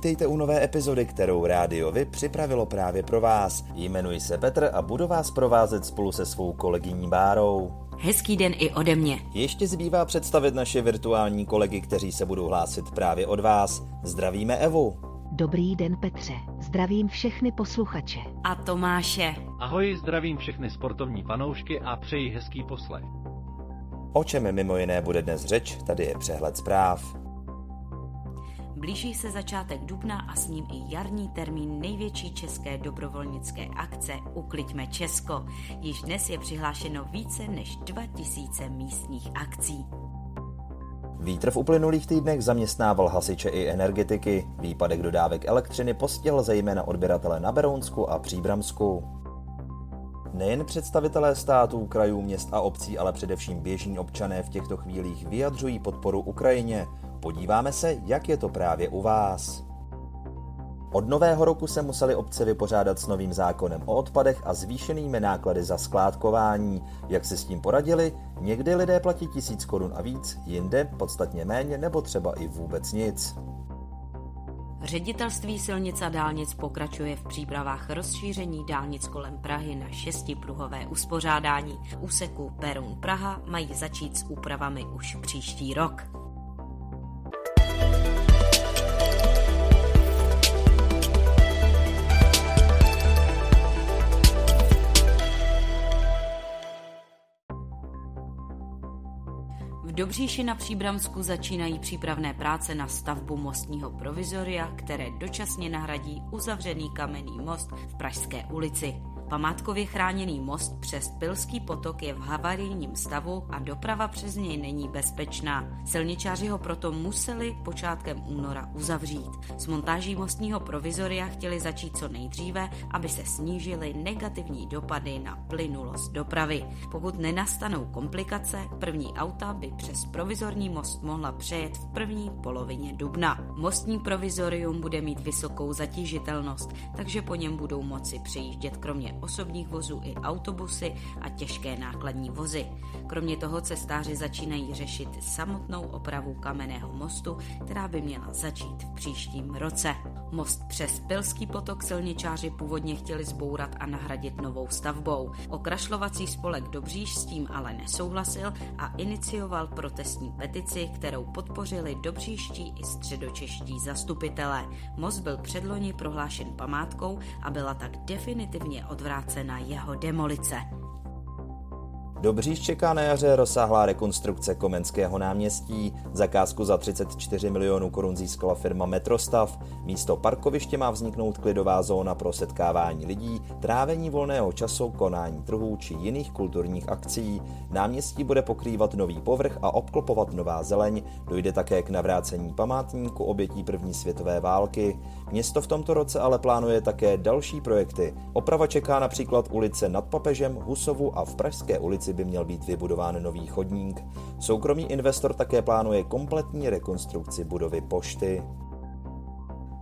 Vítejte u nové epizody, kterou Rádio Vy připravilo právě pro vás. Jmenuji se Petr a budu vás provázet spolu se svou kolegyní Bárou. Hezký den i ode mě. Ještě zbývá představit naše virtuální kolegy, kteří se budou hlásit právě od vás. Zdravíme Evu. Dobrý den Petře, zdravím všechny posluchače. A Tomáše. Ahoj, zdravím všechny sportovní fanoušky a přeji hezký poslech. O čem mimo jiné bude dnes řeč, tady je přehled zpráv. Blíží se začátek dubna a s ním i jarní termín největší české dobrovolnické akce Ukliďme Česko. Již dnes je přihlášeno více než 2000 místních akcí. Vítr v uplynulých týdnech zaměstnával hasiče i energetiky. Výpadek dodávek elektřiny postihl zejména odběratele na Berounsku a Příbramsku. Nejen představitelé států, krajů, měst a obcí, ale především běžní občané v těchto chvílích vyjadřují podporu Ukrajině. Podíváme se, jak je to právě u vás. Od nového roku se museli obce vypořádat s novým zákonem o odpadech a zvýšenými náklady za skládkování. Jak si s tím poradili? Někdy lidé platí tisíc korun a víc, jinde podstatně méně nebo třeba i vůbec nic. Ředitelství silnic a dálnic pokračuje v přípravách rozšíření dálnic kolem Prahy na šestipruhové uspořádání. Úseku Perun Praha mají začít s úpravami už příští rok. Dobříši na Příbramsku začínají přípravné práce na stavbu mostního provizoria, které dočasně nahradí uzavřený kamenný most v Pražské ulici. Památkově chráněný most přes Pilský potok je v havarijním stavu a doprava přes něj není bezpečná. Silničáři ho proto museli počátkem února uzavřít. S montáží mostního provizoria chtěli začít co nejdříve, aby se snížily negativní dopady na plynulost dopravy. Pokud nenastanou komplikace, první auta by přes provizorní most mohla přejet v první polovině dubna. Mostní provizorium bude mít vysokou zatížitelnost, takže po něm budou moci přejíždět kromě osobních vozů i autobusy a těžké nákladní vozy. Kromě toho cestáři začínají řešit samotnou opravu kamenného mostu, která by měla začít v příštím roce. Most přes Pilský potok silničáři původně chtěli zbourat a nahradit novou stavbou. Okrašlovací spolek Dobříž s tím ale nesouhlasil a inicioval protestní petici, kterou podpořili dobříští i středočeští zastupitelé. Most byl předloni prohlášen památkou a byla tak definitivně odvrácena jeho demolice. Dobříž čeká na jaře rozsáhlá rekonstrukce Komenského náměstí. Zakázku za 34 milionů korun získala firma Metrostav. Místo parkoviště má vzniknout klidová zóna pro setkávání lidí, trávení volného času, konání trhů či jiných kulturních akcí. Náměstí bude pokrývat nový povrch a obklopovat nová zeleň. Dojde také k navrácení památníku obětí první světové války. Město v tomto roce ale plánuje také další projekty. Oprava čeká například ulice nad Papežem, Husovu a v Pražské ulici by měl být vybudován nový chodník. Soukromý investor také plánuje kompletní rekonstrukci budovy pošty.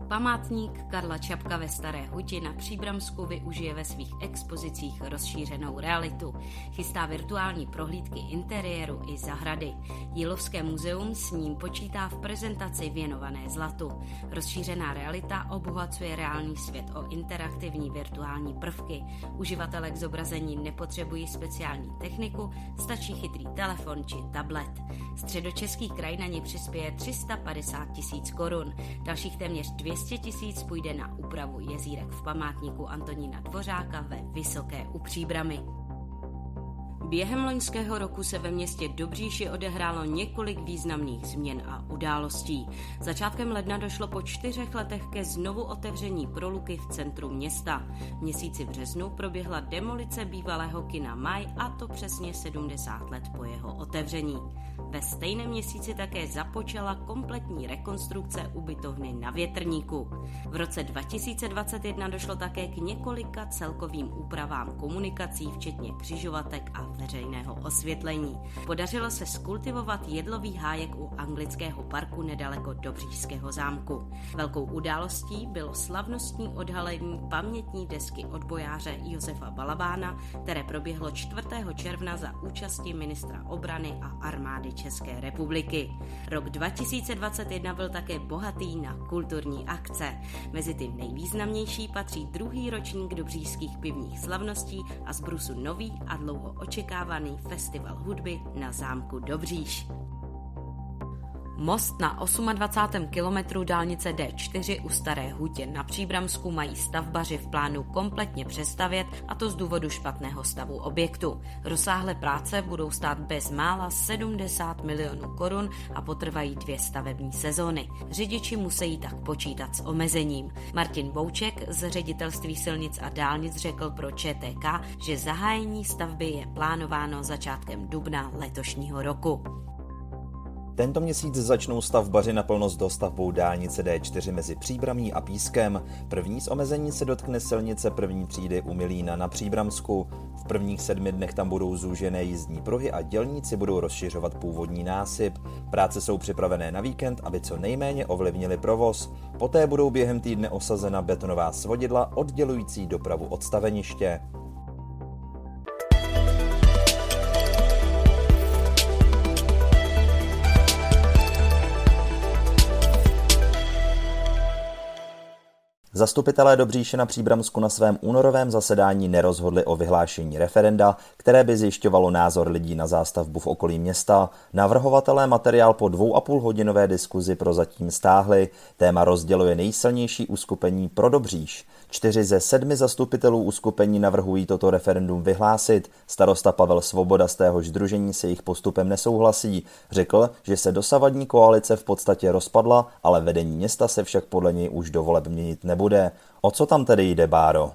Památník Karla Čapka ve Staré Huti na Příbramsku využije ve svých expozicích rozšířenou realitu. Chystá virtuální prohlídky interiéru i zahrady. Jílovské muzeum s ním počítá v prezentaci věnované zlatu. Rozšířená realita obohacuje reálný svět o interaktivní virtuální prvky. Uživatelé k zobrazení nepotřebují speciální techniku, stačí chytrý telefon či tablet. Středočeský kraj na ně přispěje 350 tisíc korun. Dalších téměř 200 200 tisíc půjde na úpravu jezírek v památníku Antonína Dvořáka ve Vysoké u Příbramy. Během loňského roku se ve městě Dobříši odehrálo několik významných změn a událostí. Začátkem ledna došlo po čtyřech letech ke znovu otevření proluky v centru města. V měsíci březnu proběhla demolice bývalého kina Maj a to přesně 70 let po jeho otevření. Ve stejném měsíci také započala kompletní rekonstrukce ubytovny na Větrníku. V roce 2021 došlo také k několika celkovým úpravám komunikací, včetně křižovatek a veřejného osvětlení. Podařilo se skultivovat jedlový hájek u anglického parku nedaleko Dobřížského zámku. Velkou událostí bylo slavnostní odhalení pamětní desky odbojáře Josefa Balabána, které proběhlo 4. června za účasti ministra obrany a armády České republiky. Rok 2021 byl také bohatý na kulturní akce. Mezi ty nejvýznamnější patří druhý ročník dobřížských pivních slavností a z Brusu nový a dlouho očekávaný festival hudby na zámku Dobříž. Most na 28. kilometru dálnice D4 u Staré hutě na Příbramsku mají stavbaři v plánu kompletně přestavět a to z důvodu špatného stavu objektu. Rozsáhlé práce budou stát bezmála 70 milionů korun a potrvají dvě stavební sezóny. Řidiči musí tak počítat s omezením. Martin Bouček z ředitelství silnic a dálnic řekl pro ČTK, že zahájení stavby je plánováno začátkem dubna letošního roku. Tento měsíc začnou stavbaři naplno s dostavbou dálnice D4 mezi Příbramí a Pískem. První z omezení se dotkne silnice první třídy u Milína na Příbramsku. V prvních sedmi dnech tam budou zúžené jízdní pruhy a dělníci budou rozšiřovat původní násyp. Práce jsou připravené na víkend, aby co nejméně ovlivnili provoz. Poté budou během týdne osazena betonová svodidla oddělující dopravu od staveniště. Zastupitelé Dobříše na Příbramsku na svém únorovém zasedání nerozhodli o vyhlášení referenda, které by zjišťovalo názor lidí na zástavbu v okolí města. Navrhovatelé materiál po dvou a půl hodinové diskuzi prozatím stáhli. Téma rozděluje nejsilnější uskupení pro Dobříš. Čtyři ze sedmi zastupitelů uskupení navrhují toto referendum vyhlásit. Starosta Pavel Svoboda z téhož združení se jejich postupem nesouhlasí. Řekl, že se dosavadní koalice v podstatě rozpadla, ale vedení města se však podle něj už do voleb měnit nebude. O co tam tedy jde, Báro?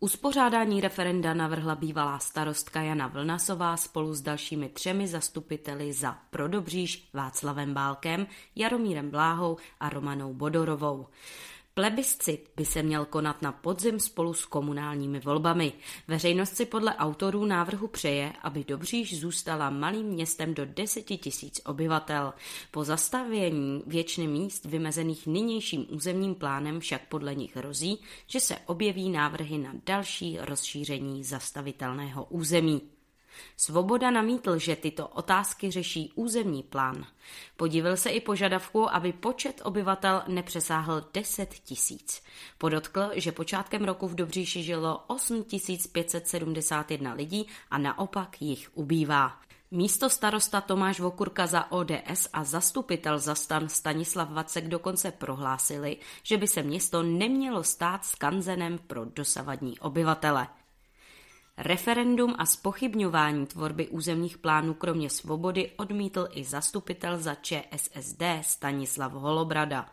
Uspořádání referenda navrhla bývalá starostka Jana Vlnasová spolu s dalšími třemi zastupiteli za Prodobříž Václavem Bálkem, Jaromírem Bláhou a Romanou Bodorovou. Plebiscit by se měl konat na podzim spolu s komunálními volbami. Veřejnost si podle autorů návrhu přeje, aby Dobříž zůstala malým městem do 10 tisíc obyvatel. Po zastavění většiny míst vymezených nynějším územním plánem však podle nich hrozí, že se objeví návrhy na další rozšíření zastavitelného území. Svoboda namítl, že tyto otázky řeší územní plán. Podívil se i požadavku, aby počet obyvatel nepřesáhl 10 tisíc. Podotkl, že počátkem roku v Dobříši žilo 8571 lidí a naopak jich ubývá. Místo starosta Tomáš Vokurka za ODS a zastupitel za stan Stanislav Vacek dokonce prohlásili, že by se město nemělo stát skanzenem pro dosavadní obyvatele. Referendum a spochybňování tvorby územních plánů kromě svobody odmítl i zastupitel za ČSSD Stanislav Holobrada.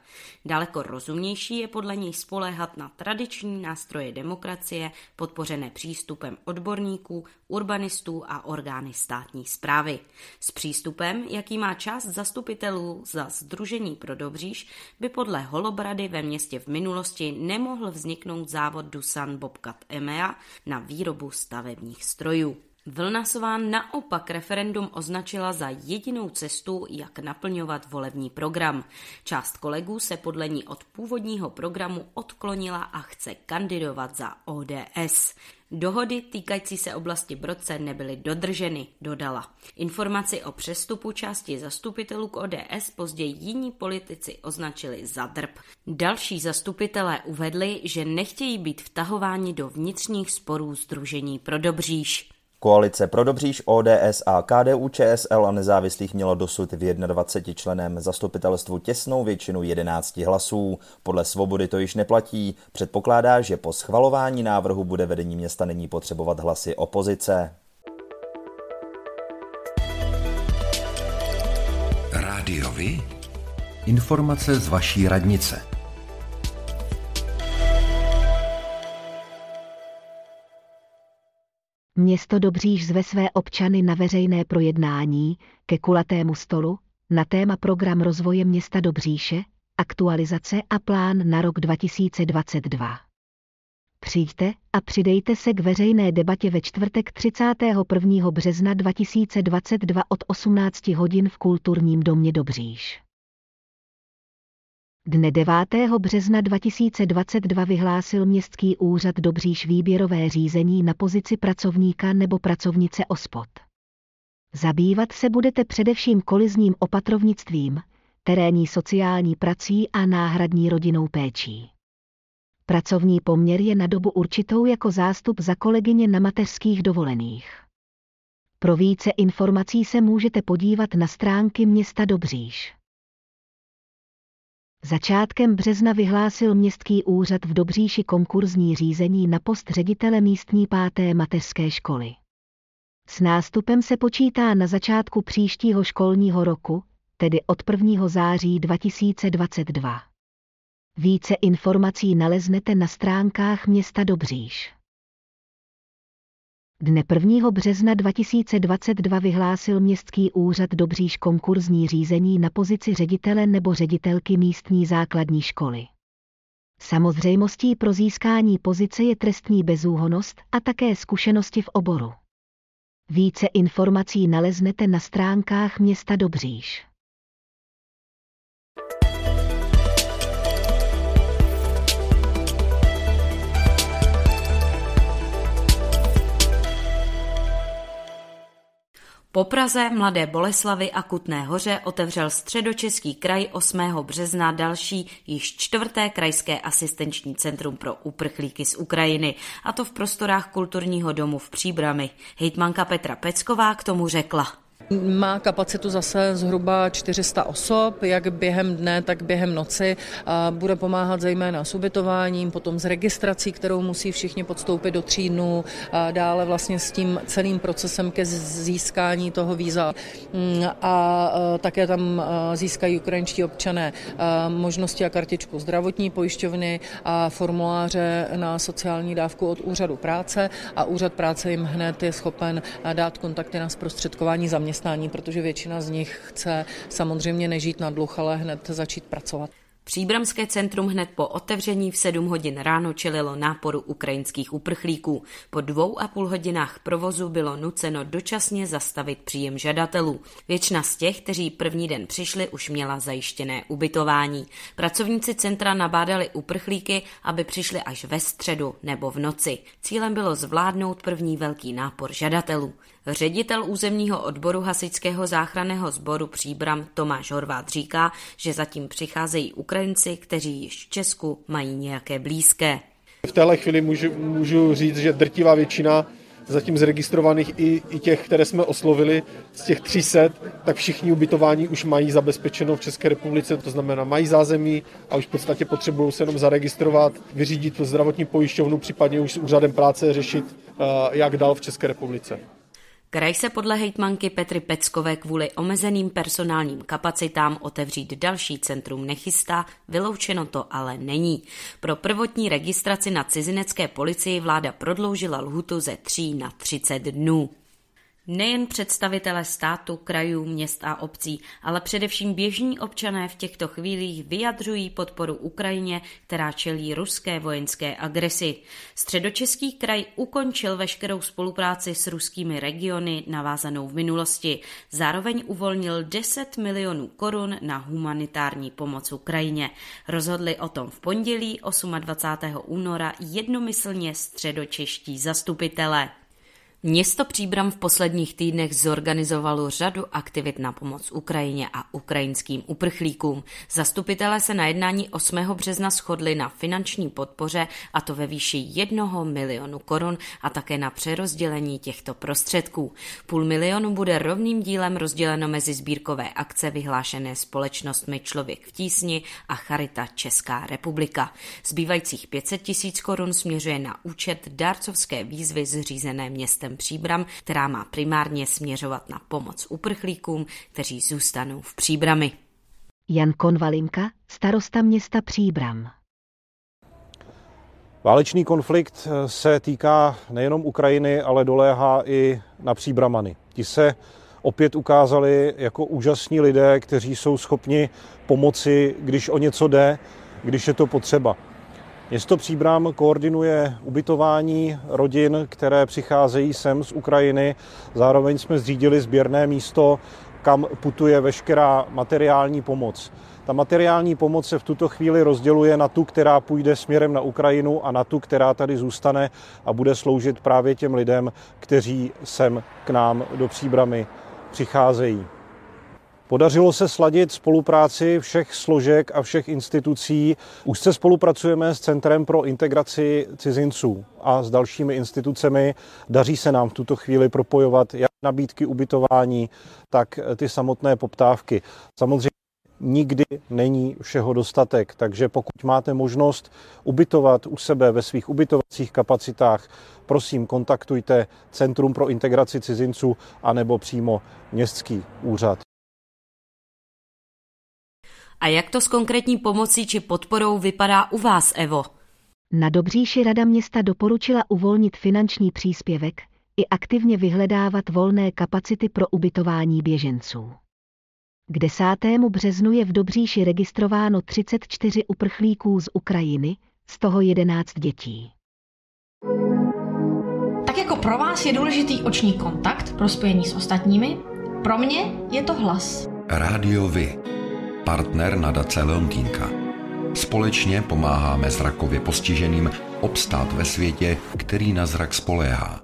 Daleko rozumnější je podle něj spoléhat na tradiční nástroje demokracie podpořené přístupem odborníků, urbanistů a orgány státní zprávy. S přístupem, jaký má část zastupitelů za Združení pro Dobříž, by podle Holobrady ve městě v minulosti nemohl vzniknout závod Dusan Bobcat EMEA na výrobu stavebních strojů. Vlnasová naopak referendum označila za jedinou cestu, jak naplňovat volební program. Část kolegů se podle ní od původního programu odklonila a chce kandidovat za ODS. Dohody týkající se oblasti Brodce nebyly dodrženy, dodala. Informaci o přestupu části zastupitelů k ODS později jiní politici označili za drb. Další zastupitelé uvedli, že nechtějí být vtahováni do vnitřních sporů Združení pro Dobříž. Koalice pro Dobříž, ODS a KDU ČSL a nezávislých mělo dosud v 21 členem zastupitelstvu těsnou většinu 11 hlasů. Podle svobody to již neplatí. Předpokládá, že po schvalování návrhu bude vedení města nyní potřebovat hlasy opozice. Rádiovi? Informace z vaší radnice. Město Dobříž zve své občany na veřejné projednání ke kulatému stolu na téma program rozvoje města Dobříše, aktualizace a plán na rok 2022. Přijďte a přidejte se k veřejné debatě ve čtvrtek 31. března 2022 od 18 hodin v Kulturním domě Dobříž. Dne 9. března 2022 vyhlásil Městský úřad Dobříž výběrové řízení na pozici pracovníka nebo pracovnice OSPOD. Zabývat se budete především kolizním opatrovnictvím, terénní sociální prací a náhradní rodinou péčí. Pracovní poměr je na dobu určitou jako zástup za kolegyně na mateřských dovolených. Pro více informací se můžete podívat na stránky města Dobříž. Začátkem března vyhlásil Městský úřad v Dobříši konkurzní řízení na post ředitele místní páté mateřské školy. S nástupem se počítá na začátku příštího školního roku, tedy od 1. září 2022. Více informací naleznete na stránkách města Dobříž. Dne 1. března 2022 vyhlásil Městský úřad Dobříž konkurzní řízení na pozici ředitele nebo ředitelky místní základní školy. Samozřejmostí pro získání pozice je trestní bezúhonost a také zkušenosti v oboru. Více informací naleznete na stránkách města Dobříž. Po Praze, Mladé Boleslavy a Kutné hoře otevřel středočeský kraj 8. března další, již čtvrté krajské asistenční centrum pro uprchlíky z Ukrajiny, a to v prostorách kulturního domu v Příbrami. Hejtmanka Petra Pecková k tomu řekla. Má kapacitu zase zhruba 400 osob, jak během dne, tak během noci. Bude pomáhat zejména s ubytováním, potom s registrací, kterou musí všichni podstoupit do tří dnů, dále vlastně s tím celým procesem ke získání toho víza. Mm, a také tam získají ukrajinští občané možnosti a kartičku zdravotní pojišťovny a formuláře na sociální dávku od úřadu práce a úřad práce jim hned je schopen dát kontakty na zprostředkování zaměstnání zaměstnání, protože většina z nich chce samozřejmě nežít na dluh, ale hned začít pracovat. Příbramské centrum hned po otevření v 7 hodin ráno čelilo náporu ukrajinských uprchlíků. Po dvou a půl hodinách provozu bylo nuceno dočasně zastavit příjem žadatelů. Většina z těch, kteří první den přišli, už měla zajištěné ubytování. Pracovníci centra nabádali uprchlíky, aby přišli až ve středu nebo v noci. Cílem bylo zvládnout první velký nápor žadatelů. Ředitel územního odboru hasičského záchranného sboru Příbram Tomáš Horvát říká, že zatím přicházejí Ukrajinci, kteří již v Česku mají nějaké blízké. V téhle chvíli můžu, můžu říct, že drtivá většina zatím zregistrovaných i, i těch, které jsme oslovili, z těch 300, tak všichni ubytování už mají zabezpečeno v České republice, to znamená mají zázemí a už v podstatě potřebují se jenom zaregistrovat, vyřídit zdravotní pojišťovnu, případně už s úřadem práce řešit, eh, jak dál v České republice. Kraj se podle hejtmanky Petry Peckové kvůli omezeným personálním kapacitám otevřít další centrum nechystá, vyloučeno to ale není. Pro prvotní registraci na cizinecké policii vláda prodloužila lhutu ze 3 na 30 dnů. Nejen představitelé státu, krajů, měst a obcí, ale především běžní občané v těchto chvílích vyjadřují podporu Ukrajině, která čelí ruské vojenské agresi. Středočeský kraj ukončil veškerou spolupráci s ruskými regiony navázanou v minulosti. Zároveň uvolnil 10 milionů korun na humanitární pomoc Ukrajině. Rozhodli o tom v pondělí 28. února jednomyslně středočeští zastupitelé. Město Příbram v posledních týdnech zorganizovalo řadu aktivit na pomoc Ukrajině a ukrajinským uprchlíkům. Zastupitelé se na jednání 8. března shodli na finanční podpoře a to ve výši 1 milionu korun a také na přerozdělení těchto prostředků. Půl milionu bude rovným dílem rozděleno mezi sbírkové akce vyhlášené společnostmi Člověk v tísni a Charita Česká republika. Zbývajících 500 tisíc korun směřuje na účet dárcovské výzvy zřízené městem Příbram, která má primárně směřovat na pomoc uprchlíkům, kteří zůstanou v Příbrami. Jan Konvalinka, starosta města Příbram. Válečný konflikt se týká nejenom Ukrajiny, ale doléhá i na příbramany. Ti se opět ukázali jako úžasní lidé, kteří jsou schopni pomoci, když o něco jde, když je to potřeba. Město Příbram koordinuje ubytování rodin, které přicházejí sem z Ukrajiny. Zároveň jsme zřídili sběrné místo, kam putuje veškerá materiální pomoc. Ta materiální pomoc se v tuto chvíli rozděluje na tu, která půjde směrem na Ukrajinu a na tu, která tady zůstane a bude sloužit právě těm lidem, kteří sem k nám do Příbramy přicházejí. Podařilo se sladit spolupráci všech složek a všech institucí. Už se spolupracujeme s Centrem pro integraci cizinců a s dalšími institucemi. Daří se nám v tuto chvíli propojovat jak nabídky ubytování, tak ty samotné poptávky. Samozřejmě nikdy není všeho dostatek, takže pokud máte možnost ubytovat u sebe ve svých ubytovacích kapacitách, prosím kontaktujte Centrum pro integraci cizinců anebo přímo městský úřad. A jak to s konkrétní pomocí či podporou vypadá u vás, Evo? Na Dobříši Rada města doporučila uvolnit finanční příspěvek i aktivně vyhledávat volné kapacity pro ubytování běženců. K 10. březnu je v Dobříši registrováno 34 uprchlíků z Ukrajiny, z toho 11 dětí. Tak jako pro vás je důležitý oční kontakt pro spojení s ostatními, pro mě je to hlas. Rádio Vy, partner nadace Leontýnka. Společně pomáháme zrakově postiženým obstát ve světě, který na zrak spoléhá.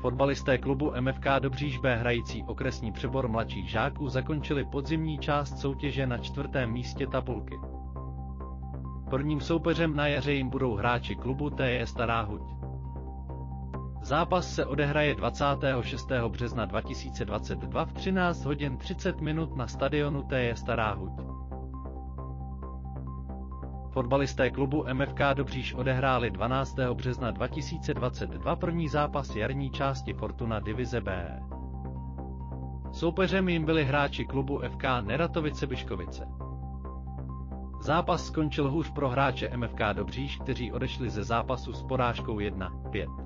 Fotbalisté klubu MFK Dobříž B hrající okresní přebor mladších žáků zakončili podzimní část soutěže na čtvrtém místě tabulky. Prvním soupeřem na jaře jim budou hráči klubu TJ Stará Huť. Zápas se odehraje 26. března 2022 v 13 hodin 30 minut na stadionu TJ Stará Huť. Fotbalisté klubu MFK Dobříž odehráli 12. března 2022 první zápas jarní části Fortuna Divize B. Soupeřem jim byli hráči klubu FK Neratovice Biškovice. Zápas skončil hůř pro hráče MFK Dobříž, kteří odešli ze zápasu s porážkou 1-5.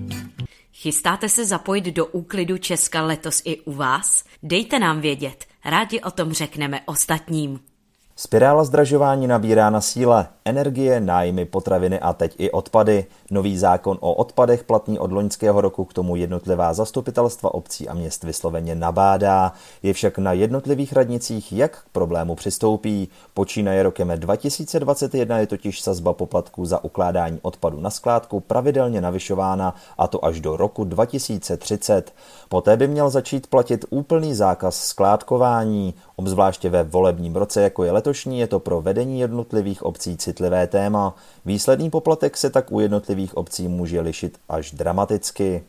Chystáte se zapojit do úklidu Česka letos i u vás? Dejte nám vědět, rádi o tom řekneme ostatním. Spirála zdražování nabírá na síle. Energie, nájmy, potraviny a teď i odpady. Nový zákon o odpadech platný od loňského roku k tomu jednotlivá zastupitelstva obcí a měst vysloveně nabádá. Je však na jednotlivých radnicích, jak k problému přistoupí. Počínaje rokem 2021 je totiž sazba poplatků za ukládání odpadu na skládku pravidelně navyšována a to až do roku 2030. Poté by měl začít platit úplný zákaz skládkování. Obzvláště ve volebním roce, jako je letošní, je to pro vedení jednotlivých obcí citlivé téma. Výsledný poplatek se tak u jednotlivých obcí může lišit až dramaticky.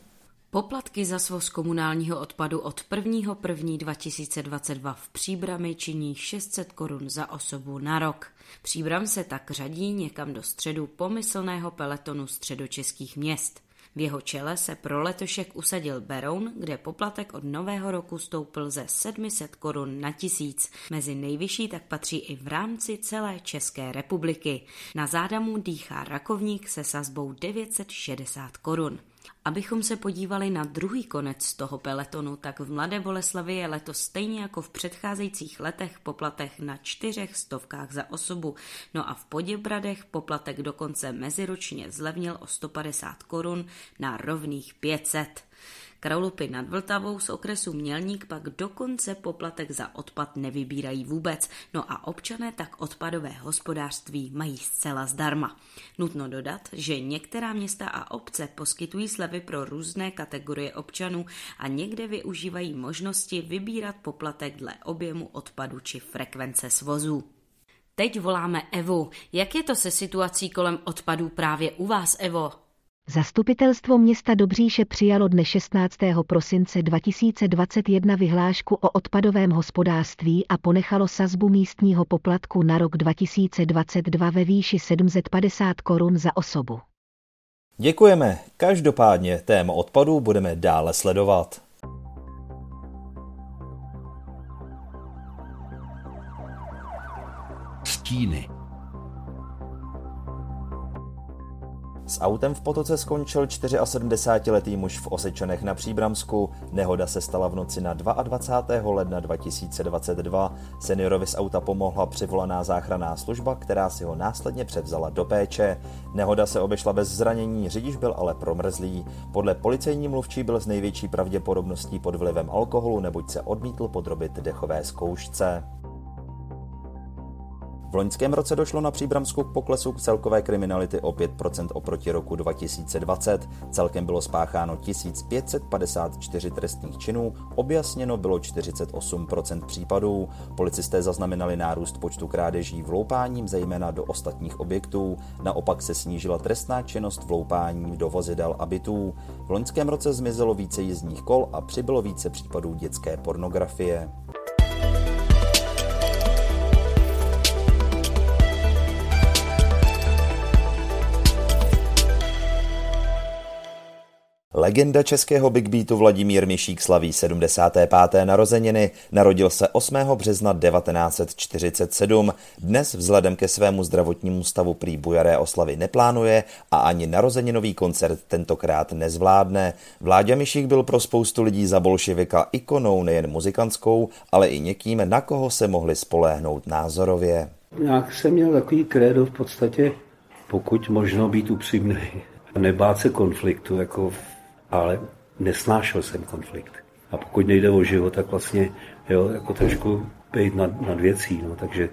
Poplatky za svoz komunálního odpadu od 1.1.2022 v Příbrami činí 600 korun za osobu na rok. Příbram se tak řadí někam do středu pomyslného peletonu středočeských měst. V jeho čele se pro letošek usadil Beroun, kde poplatek od nového roku stoupil ze 700 korun na tisíc. Mezi nejvyšší tak patří i v rámci celé České republiky. Na zádamu dýchá Rakovník se sazbou 960 korun. Abychom se podívali na druhý konec toho peletonu, tak v Mladé Boleslavi je letos stejně jako v předcházejících letech poplatech na čtyřech stovkách za osobu, no a v Poděbradech poplatek dokonce meziročně zlevnil o 150 korun na rovných 500. Kralupy nad Vltavou z okresu Mělník pak dokonce poplatek za odpad nevybírají vůbec, no a občané tak odpadové hospodářství mají zcela zdarma. Nutno dodat, že některá města a obce poskytují slevy pro různé kategorie občanů a někde využívají možnosti vybírat poplatek dle objemu odpadu či frekvence svozů. Teď voláme Evu. Jak je to se situací kolem odpadů právě u vás, Evo? Zastupitelstvo města Dobříše přijalo dne 16. prosince 2021 vyhlášku o odpadovém hospodářství a ponechalo sazbu místního poplatku na rok 2022 ve výši 750 korun za osobu. Děkujeme. Každopádně téma odpadů budeme dále sledovat. Stíny S autem v potoce skončil 74-letý muž v Osečanech na Příbramsku. Nehoda se stala v noci na 22. ledna 2022. Seniorovi z auta pomohla přivolaná záchranná služba, která si ho následně převzala do péče. Nehoda se obešla bez zranění, řidič byl ale promrzlý. Podle policejní mluvčí byl s největší pravděpodobností pod vlivem alkoholu, neboť se odmítl podrobit dechové zkoušce. V loňském roce došlo na Příbramsku k poklesu celkové kriminality o 5% oproti roku 2020. Celkem bylo spácháno 1554 trestných činů, objasněno bylo 48% případů. Policisté zaznamenali nárůst počtu krádeží vloupáním zejména do ostatních objektů. Naopak se snížila trestná činnost vloupáním do vozidel a bytů. V loňském roce zmizelo více jízdních kol a přibylo více případů dětské pornografie. Legenda českého big beatu Vladimír Mišík slaví 75. narozeniny. Narodil se 8. března 1947. Dnes vzhledem ke svému zdravotnímu stavu prý bujaré oslavy neplánuje a ani narozeninový koncert tentokrát nezvládne. Vláďa Mišík byl pro spoustu lidí za bolševika ikonou nejen muzikantskou, ale i někým, na koho se mohli spoléhnout názorově. Já jsem měl takový krédo v podstatě, pokud možno být upřímný, nebát se konfliktu, jako ale nesnášel jsem konflikt. A pokud nejde o život, tak vlastně jo, jako trošku být nad, nad věcí. No. Takže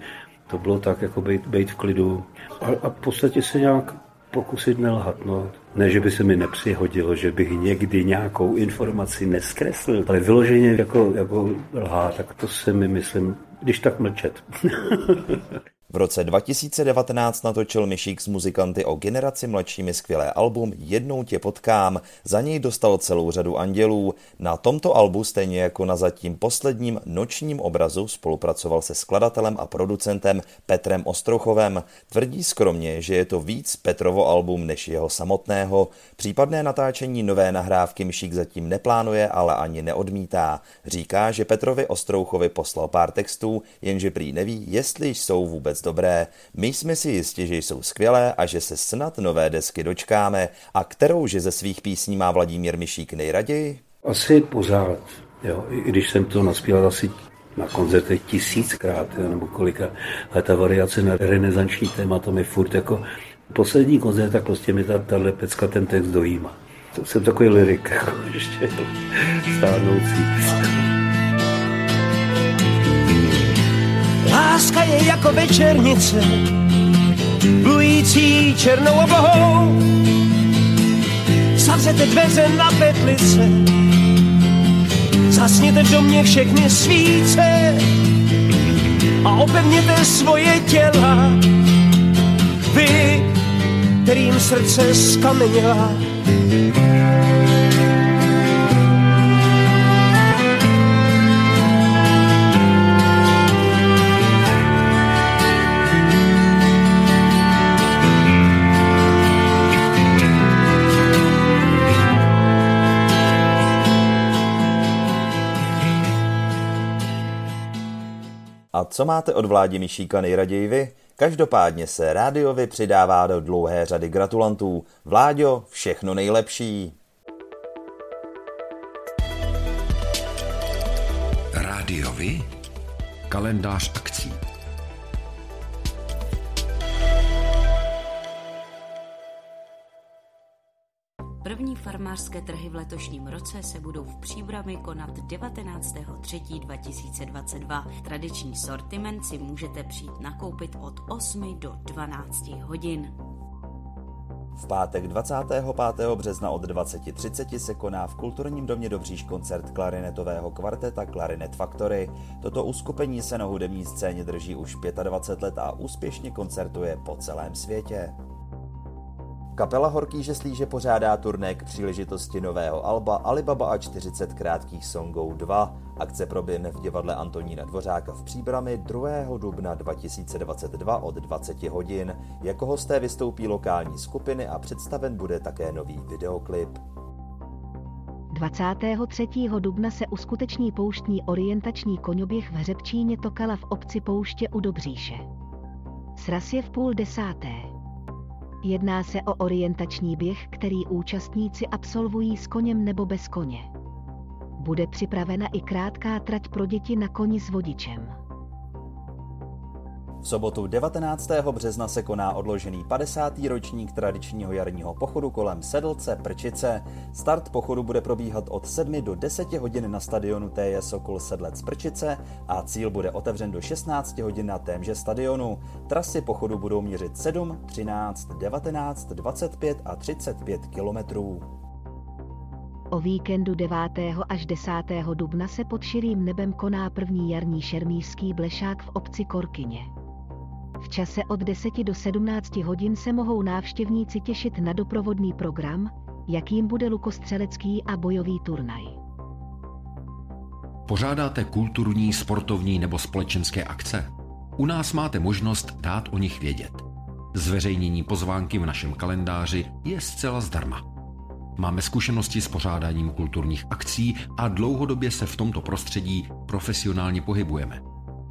to bylo tak, jako být, být v klidu a, a v podstatě se nějak pokusit nelhat. No. Ne, že by se mi nepřihodilo, že bych někdy nějakou informaci neskreslil, ale vyloženě jako, jako lhá, tak to se mi myslím, když tak mlčet. V roce 2019 natočil Myšík s muzikanty o generaci mladšími skvělé album Jednou tě potkám. Za něj dostal celou řadu andělů. Na tomto albu, stejně jako na zatím posledním nočním obrazu, spolupracoval se skladatelem a producentem Petrem Ostrouchovem. Tvrdí skromně, že je to víc Petrovo album než jeho samotného. Případné natáčení nové nahrávky Myšík zatím neplánuje, ale ani neodmítá. Říká, že Petrovi Ostrouchovi poslal pár textů, jenže prý neví, jestli jsou vůbec dobré. My jsme si jistí, že jsou skvělé a že se snad nové desky dočkáme. A kterou že ze svých písní má Vladimír Mišík nejraději? Asi pořád. Jo. I když jsem to naspíval asi na koncertech tisíckrát, jo, nebo kolika, ale ta variace na renesanční téma, to mi furt jako poslední koncert, tak prostě mi ta, tahle pecka ten text dojíma. To jsem takový lirik, jako ještě stárnoucí. Láska je jako večernice, plující černou oblohou. Zavřete dveře na petlice, zasněte v domě všechny svíce a opevněte svoje těla. Vy, kterým srdce skameněla, co máte od Vládi Šíka nejraději vy? Každopádně se rádiovi přidává do dlouhé řady gratulantů. Vláďo, všechno nejlepší. Rádiovi? Kalendář akcí. První farmářské trhy v letošním roce se budou v Příbrami konat 19.3.2022. Tradiční sortiment si můžete přijít nakoupit od 8 do 12 hodin. V pátek 25. března od 20.30 se koná v Kulturním domě Dobříž koncert klarinetového kvarteta Clarinet Factory. Toto uskupení se na hudební scéně drží už 25 let a úspěšně koncertuje po celém světě. Kapela Horký žeslíže pořádá turné k příležitosti nového alba Alibaba a 40 krátkých songů 2. Akce proběhne v divadle Antonína Dvořáka v Příbrami 2. dubna 2022 od 20 hodin. Jako hosté vystoupí lokální skupiny a představen bude také nový videoklip. 23. dubna se uskuteční pouštní orientační koňoběh v Hřebčíně Tokala v obci Pouště u Dobříše. Sraz je v půl desáté. Jedná se o orientační běh, který účastníci absolvují s koněm nebo bez koně. Bude připravena i krátká trať pro děti na koni s vodičem. V sobotu 19. března se koná odložený 50. ročník tradičního jarního pochodu kolem Sedlce Prčice. Start pochodu bude probíhat od 7 do 10 hodin na stadionu TJ Sokol Sedlec Prčice a cíl bude otevřen do 16 hodin na témže stadionu. Trasy pochodu budou měřit 7, 13, 19, 25 a 35 kilometrů. O víkendu 9. až 10. dubna se pod širým nebem koná první jarní šermířský blešák v obci Korkyně. V čase od 10 do 17 hodin se mohou návštěvníci těšit na doprovodný program, jakým bude lukostřelecký a bojový turnaj. Pořádáte kulturní, sportovní nebo společenské akce? U nás máte možnost dát o nich vědět. Zveřejnění pozvánky v našem kalendáři je zcela zdarma. Máme zkušenosti s pořádáním kulturních akcí a dlouhodobě se v tomto prostředí profesionálně pohybujeme.